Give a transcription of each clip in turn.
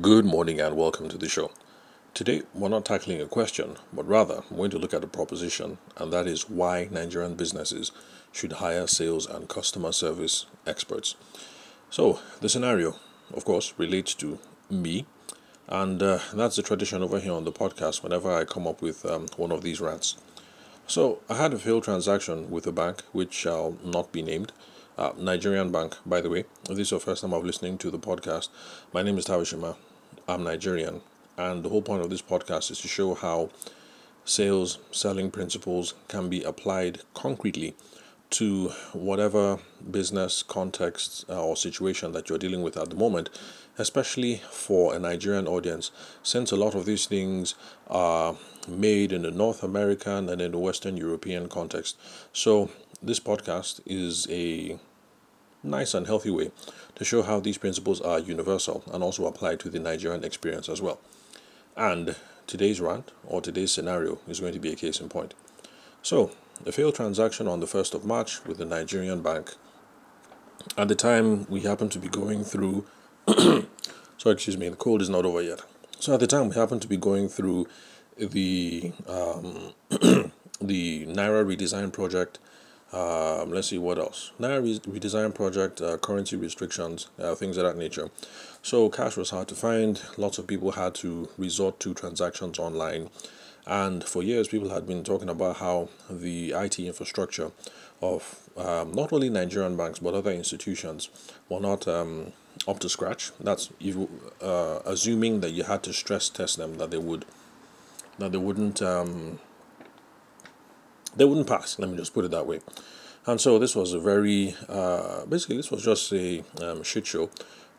Good morning and welcome to the show. Today, we're not tackling a question, but rather, I'm going to look at a proposition, and that is why Nigerian businesses should hire sales and customer service experts. So, the scenario, of course, relates to me, and uh, that's the tradition over here on the podcast whenever I come up with um, one of these rants. So, I had a failed transaction with a bank which shall not be named. Uh, Nigerian Bank, by the way. This is your first time of listening to the podcast, my name is Tavershima. I'm Nigerian, and the whole point of this podcast is to show how sales, selling principles can be applied concretely to whatever business context uh, or situation that you're dealing with at the moment, especially for a Nigerian audience, since a lot of these things are made in the North American and in the Western European context. So, this podcast is a nice and healthy way to show how these principles are universal and also apply to the Nigerian experience as well. And today's rant or today's scenario is going to be a case in point. So, a failed transaction on the 1st of March with the Nigerian bank. At the time, we happened to be going through, so excuse me, the cold is not over yet. So, at the time, we happened to be going through the um, the Naira redesign project um, let's see what else. Naira redesign project, uh, currency restrictions, uh, things of that nature. So cash was hard to find. Lots of people had to resort to transactions online. And for years, people had been talking about how the IT infrastructure of um, not only Nigerian banks but other institutions were not um, up to scratch. That's uh, assuming that you had to stress test them that they would, that they wouldn't um, they wouldn't pass. Let me just put it that way. And so this was a very, uh, basically, this was just a um, shit show.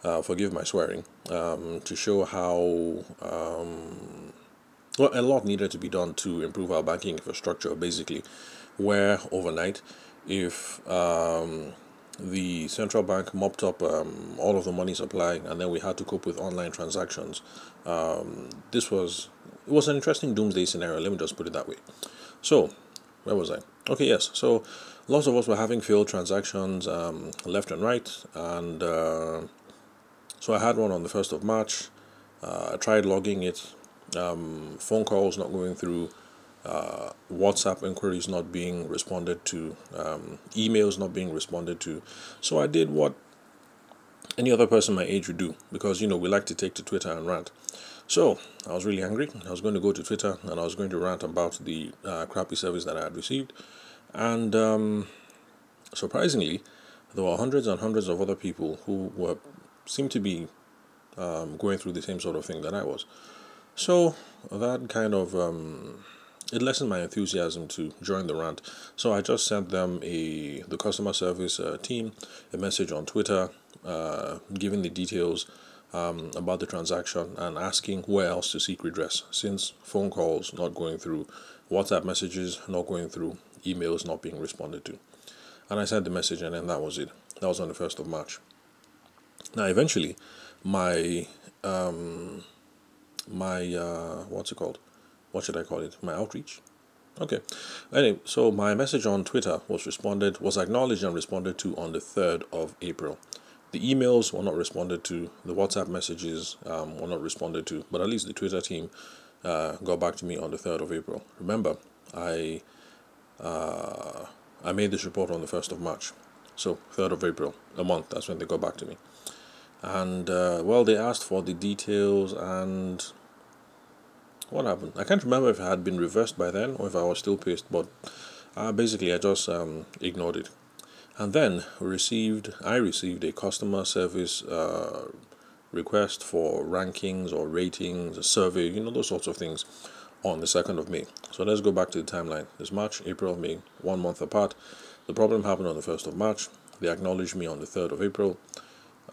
Uh, forgive my swearing. Um, to show how um, well a lot needed to be done to improve our banking infrastructure. Basically, where overnight, if um, the central bank mopped up um, all of the money supply, and then we had to cope with online transactions. Um, this was it was an interesting doomsday scenario. Let me just put it that way. So where was I? Okay, yes. So lots of us were having failed transactions um, left and right, and uh, so I had one on the first of March. Uh, I tried logging it. Um, phone calls not going through. Uh, WhatsApp inquiries not being responded to. Um, emails not being responded to. So I did what any other person my age would do because you know we like to take to Twitter and rant. So I was really angry. I was going to go to Twitter and I was going to rant about the uh, crappy service that I had received. And um, surprisingly, there were hundreds and hundreds of other people who were seemed to be um, going through the same sort of thing that I was. So that kind of um, it lessened my enthusiasm to join the rant. So I just sent them a the customer service uh, team a message on Twitter, uh, giving the details um, about the transaction and asking where else to seek redress since phone calls not going through, WhatsApp messages not going through, emails not being responded to. And I sent the message and then that was it. That was on the 1st of March. Now, eventually, my, um, my, uh, what's it called? What should I call it? My outreach? Okay. Anyway, so my message on Twitter was responded, was acknowledged and responded to on the 3rd of April. The emails were not responded to. The WhatsApp messages um, were not responded to. But at least the Twitter team uh, got back to me on the third of April. Remember, I uh, I made this report on the first of March, so third of April, a month. That's when they got back to me. And uh, well, they asked for the details and what happened. I can't remember if it had been reversed by then or if I was still pissed, but uh, basically I just um, ignored it. And then we received I received a customer service uh, request for rankings or ratings, a survey, you know those sorts of things, on the second of May. So let's go back to the timeline. It's March, April, May, one month apart. The problem happened on the first of March. They acknowledged me on the third of April,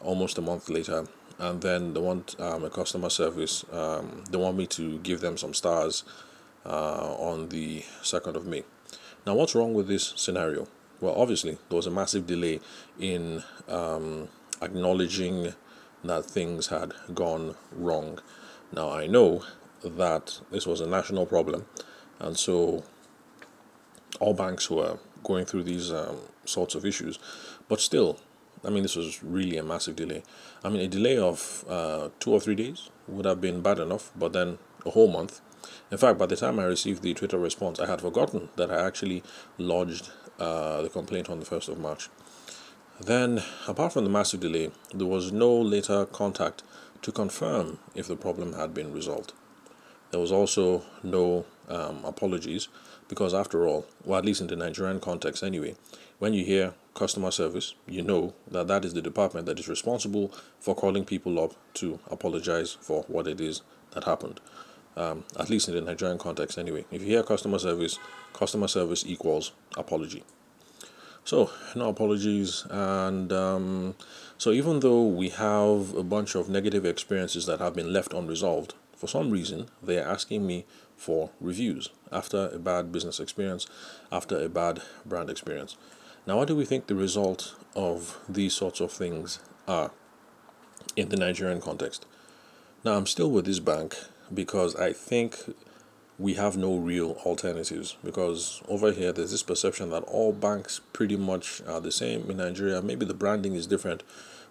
almost a month later, and then they want um, a customer service. Um, they want me to give them some stars uh, on the second of May. Now, what's wrong with this scenario? Well, obviously, there was a massive delay in um, acknowledging that things had gone wrong. Now, I know that this was a national problem, and so all banks were going through these um, sorts of issues, but still, I mean, this was really a massive delay. I mean, a delay of uh, two or three days would have been bad enough, but then a whole month. In fact, by the time I received the Twitter response, I had forgotten that I actually lodged uh, the complaint on the 1st of March. Then, apart from the massive delay, there was no later contact to confirm if the problem had been resolved. There was also no um, apologies because, after all, well, at least in the Nigerian context anyway, when you hear customer service, you know that that is the department that is responsible for calling people up to apologize for what it is that happened. Um, at least in the Nigerian context, anyway. If you hear customer service, customer service equals apology. So, no apologies. And um, so, even though we have a bunch of negative experiences that have been left unresolved, for some reason, they are asking me for reviews after a bad business experience, after a bad brand experience. Now, what do we think the result of these sorts of things are in the Nigerian context? Now, I'm still with this bank because I think we have no real alternatives because over here there's this perception that all banks pretty much are the same in Nigeria. Maybe the branding is different,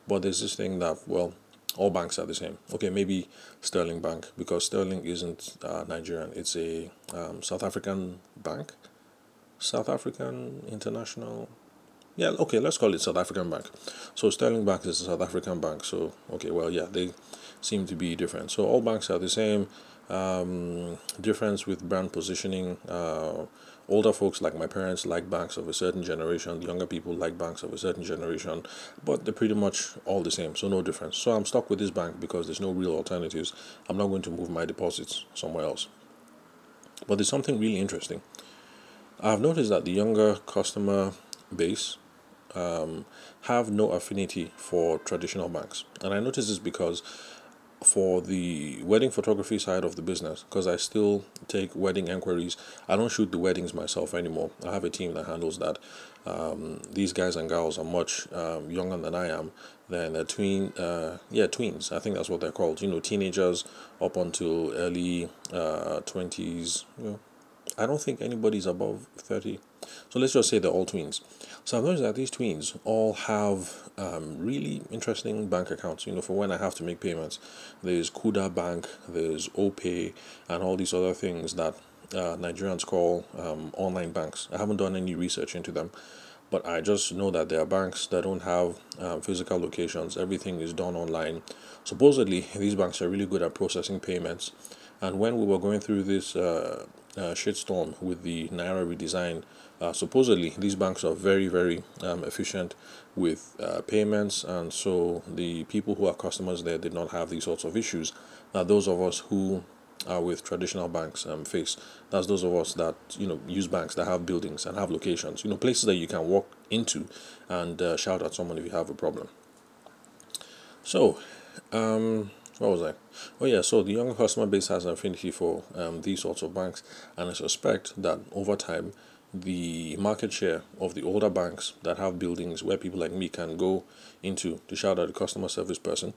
but there's this thing that, well, all banks are the same. Okay, maybe Sterling Bank because Sterling isn't uh, Nigerian, it's a um, South African bank. South African International yeah, okay, let's call it South African Bank. So Sterling Bank is a South African bank. So, okay, well, yeah, they seem to be different. So all banks are the same. Um, difference with brand positioning. Uh, older folks like my parents like banks of a certain generation. Younger people like banks of a certain generation. But they're pretty much all the same. So no difference. So I'm stuck with this bank because there's no real alternatives. I'm not going to move my deposits somewhere else. But there's something really interesting. I've noticed that the younger customer base um, have no affinity for traditional banks. And I notice this because for the wedding photography side of the business, because I still take wedding inquiries, I don't shoot the weddings myself anymore. I have a team that handles that. Um, these guys and girls are much um, younger than I am. Then they're tween, uh, yeah, tweens. I think that's what they're called. You know, teenagers up until early uh, 20s. You know, I don't think anybody's above 30. So let's just say they're all tweens. So I've noticed that these tweens all have um, really interesting bank accounts. You know, for when I have to make payments, there's Kuda Bank, there's OPay, and all these other things that uh, Nigerians call um, online banks. I haven't done any research into them, but I just know that there are banks that don't have uh, physical locations. Everything is done online. Supposedly, these banks are really good at processing payments. And when we were going through this uh, uh, shitstorm with the Naira redesign, uh, supposedly these banks are very, very um, efficient with uh, payments, and so the people who are customers there did not have these sorts of issues that those of us who are with traditional banks um, face. That's those of us that you know use banks that have buildings and have locations, you know, places that you can walk into and uh, shout at someone if you have a problem. So, um, what was I? Oh yeah, so the younger customer base has an affinity for um, these sorts of banks, and I suspect that over time, the market share of the older banks that have buildings where people like me can go into to shout at the customer service person,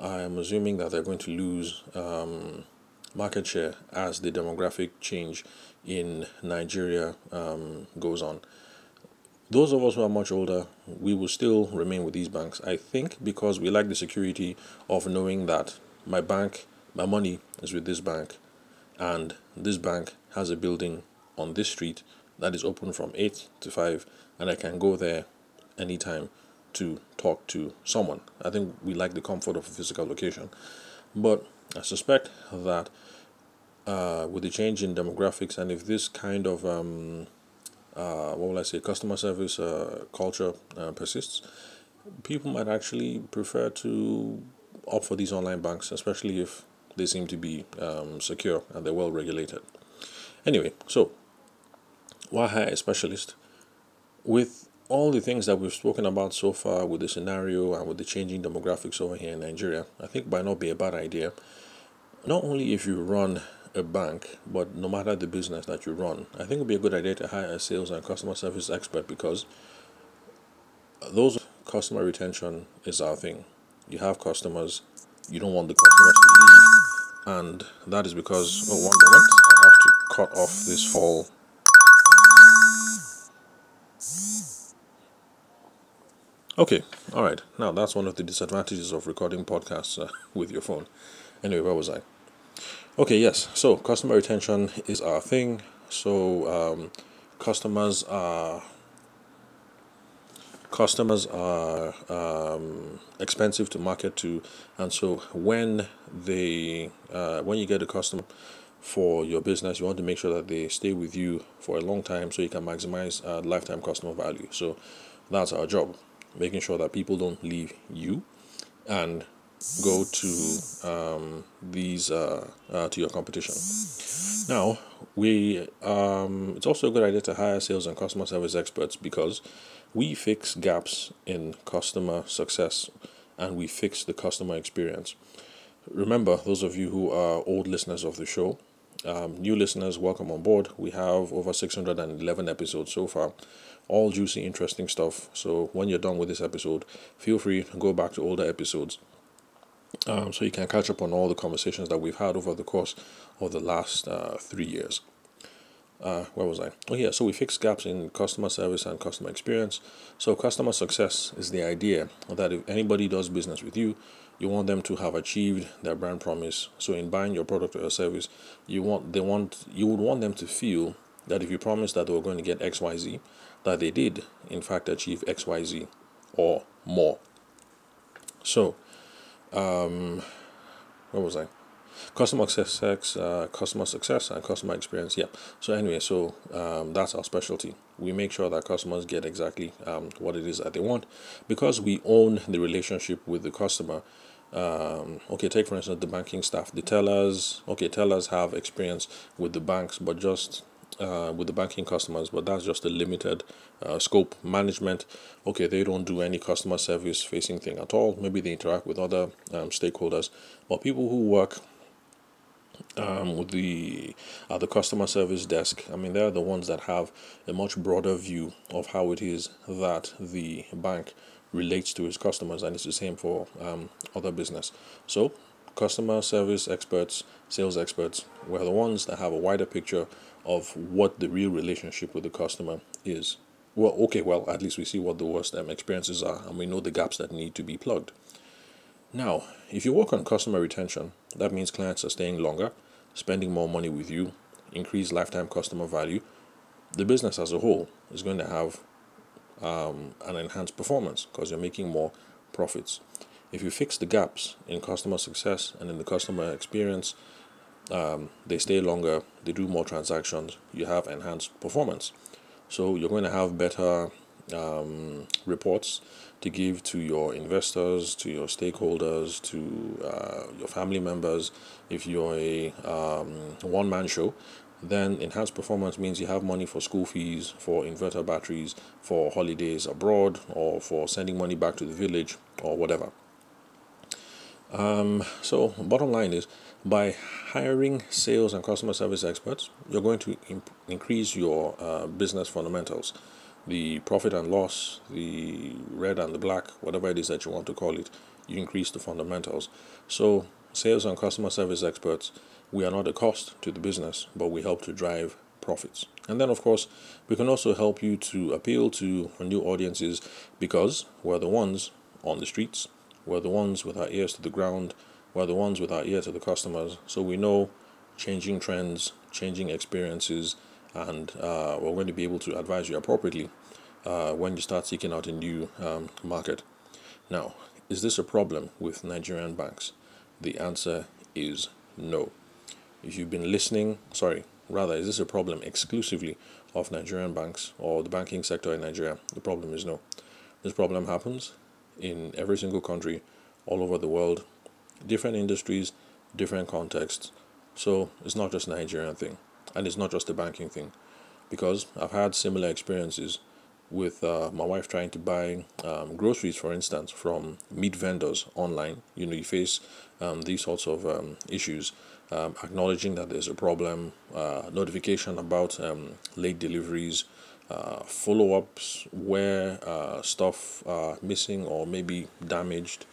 I am assuming that they're going to lose um, market share as the demographic change in Nigeria um, goes on. Those of us who are much older, we will still remain with these banks. I think because we like the security of knowing that my bank, my money is with this bank, and this bank has a building on this street that is open from 8 to 5, and I can go there anytime to talk to someone. I think we like the comfort of a physical location. But I suspect that uh, with the change in demographics, and if this kind of um, uh, what will I say, customer service uh, culture uh, persists, people might actually prefer to opt for these online banks, especially if they seem to be um, secure and they're well regulated. Anyway, so why hire a specialist? With all the things that we've spoken about so far with the scenario and with the changing demographics over here in Nigeria, I think might not be a bad idea. Not only if you run a bank, but no matter the business that you run, I think it would be a good idea to hire a sales and customer service expert because those customer retention is our thing. You have customers, you don't want the customers to leave, and that is because, oh, one moment, I have to cut off this fall. Okay, all right. Now that's one of the disadvantages of recording podcasts uh, with your phone. Anyway, where was I? Okay, yes. So customer retention is our thing. So um, customers are customers are um, expensive to market to, and so when they uh, when you get a customer for your business, you want to make sure that they stay with you for a long time, so you can maximize uh, lifetime customer value. So that's our job, making sure that people don't leave you, and go to um, these uh, uh, to your competition. Now, we um, it's also a good idea to hire sales and customer service experts because we fix gaps in customer success and we fix the customer experience. Remember, those of you who are old listeners of the show, um, new listeners, welcome on board. We have over 611 episodes so far, all juicy, interesting stuff. So when you're done with this episode, feel free to go back to older episodes um, so you can catch up on all the conversations that we've had over the course of the last uh, three years. Uh, where was I? Oh, yeah. So we fix gaps in customer service and customer experience. So customer success is the idea that if anybody does business with you, you want them to have achieved their brand promise. So in buying your product or your service, you want they want you would want them to feel that if you promised that they were going to get X Y Z, that they did in fact achieve X Y Z or more. So um, what was I? Customer success, uh, customer success, and customer experience. Yeah. So anyway, so um, that's our specialty. We make sure that customers get exactly um, what it is that they want, because we own the relationship with the customer. Um, okay, take for instance the banking staff. The tellers, okay, tellers have experience with the banks, but just uh, with the banking customers, but that's just a limited uh, scope management. Okay, they don't do any customer service facing thing at all. Maybe they interact with other um, stakeholders, but people who work um, with the uh, the customer service desk, I mean, they're the ones that have a much broader view of how it is that the bank relates to its customers, and it's the same for um, other business. So, customer service experts, sales experts, we're the ones that have a wider picture of what the real relationship with the customer is. Well, okay, well, at least we see what the worst um, experiences are and we know the gaps that need to be plugged. Now, if you work on customer retention, that means clients are staying longer, spending more money with you, increase lifetime customer value. The business as a whole is going to have um, an enhanced performance because you're making more profits. If you fix the gaps in customer success and in the customer experience, um, they stay longer, they do more transactions, you have enhanced performance. So you're going to have better um, reports to give to your investors, to your stakeholders, to uh, your family members. If you're a um, one man show, then enhanced performance means you have money for school fees, for inverter batteries, for holidays abroad, or for sending money back to the village, or whatever. Um, so, bottom line is by hiring sales and customer service experts, you're going to imp- increase your uh, business fundamentals the profit and loss, the red and the black, whatever it is that you want to call it, you increase the fundamentals. So, sales and customer service experts, we are not a cost to the business, but we help to drive profits. And then, of course, we can also help you to appeal to new audiences because we're the ones on the streets we're the ones with our ears to the ground. We're the ones with our ear to the customers. So we know changing trends, changing experiences, and uh, we're going to be able to advise you appropriately uh, when you start seeking out a new um, market. Now, is this a problem with Nigerian banks? The answer is no. If you've been listening, sorry, rather, is this a problem exclusively of Nigerian banks or the banking sector in Nigeria? The problem is no. This problem happens in every single country all over the world, different industries, different contexts. So it's not just Nigerian thing, and it's not just a banking thing, because I've had similar experiences with uh, my wife trying to buy um, groceries, for instance, from meat vendors online. You know, you face um, these sorts of um, issues, um, acknowledging that there's a problem, uh, notification about um, late deliveries, uh, follow ups where uh, stuff are missing or maybe damaged.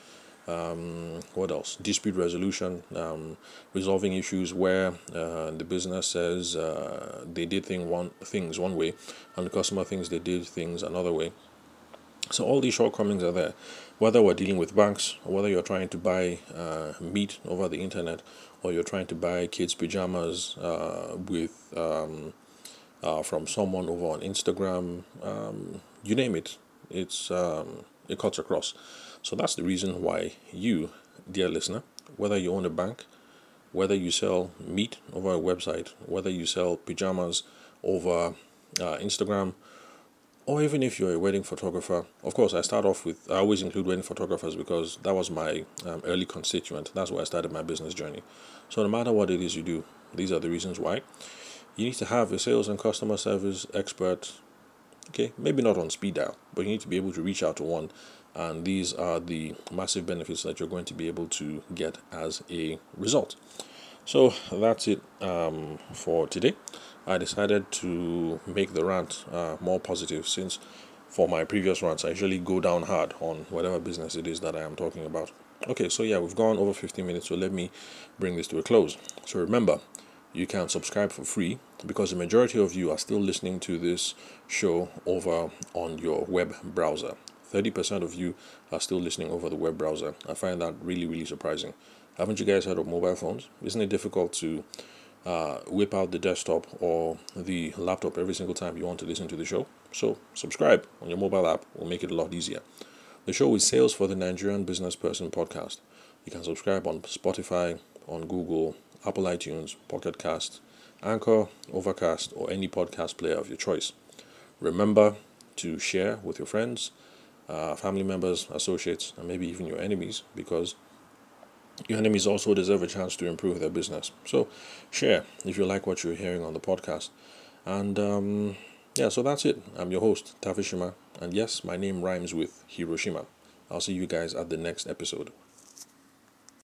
Um, what else? Dispute resolution, um, resolving issues where uh, the business says uh, they did thing one things one way, and the customer thinks they did things another way. So all these shortcomings are there. Whether we're dealing with banks, or whether you're trying to buy uh, meat over the internet, or you're trying to buy kids' pajamas uh, with um, uh, from someone over on Instagram, um, you name it, it's um, it cuts across. So that's the reason why you, dear listener, whether you own a bank, whether you sell meat over a website, whether you sell pajamas over uh, Instagram, or even if you're a wedding photographer, of course, I start off with, I always include wedding photographers because that was my um, early constituent. That's where I started my business journey. So, no matter what it is you do, these are the reasons why. You need to have a sales and customer service expert, okay, maybe not on speed dial, but you need to be able to reach out to one. And these are the massive benefits that you're going to be able to get as a result. So, that's it um, for today. I decided to make the rant uh, more positive since for my previous rants I usually go down hard on whatever business it is that I am talking about. Okay, so yeah, we've gone over 15 minutes, so let me bring this to a close. So remember, you can subscribe for free because the majority of you are still listening to this show over on your web browser. 30% of you are still listening over the web browser. I find that really, really surprising. Haven't you guys heard of mobile phones? Isn't it difficult to uh, whip out the desktop or the laptop every single time you want to listen to the show. So, subscribe on your mobile app will make it a lot easier. The show is Sales for the Nigerian Business Person podcast. You can subscribe on Spotify, on Google, Apple iTunes, Pocket Cast, Anchor, Overcast, or any podcast player of your choice. Remember to share with your friends, uh, family members, associates, and maybe even your enemies because your enemies also deserve a chance to improve their business. So, share if you like what you're hearing on the podcast. And um, yeah, so that's it. I'm your host, Tavershima. And yes, my name rhymes with Hiroshima. I'll see you guys at the next episode.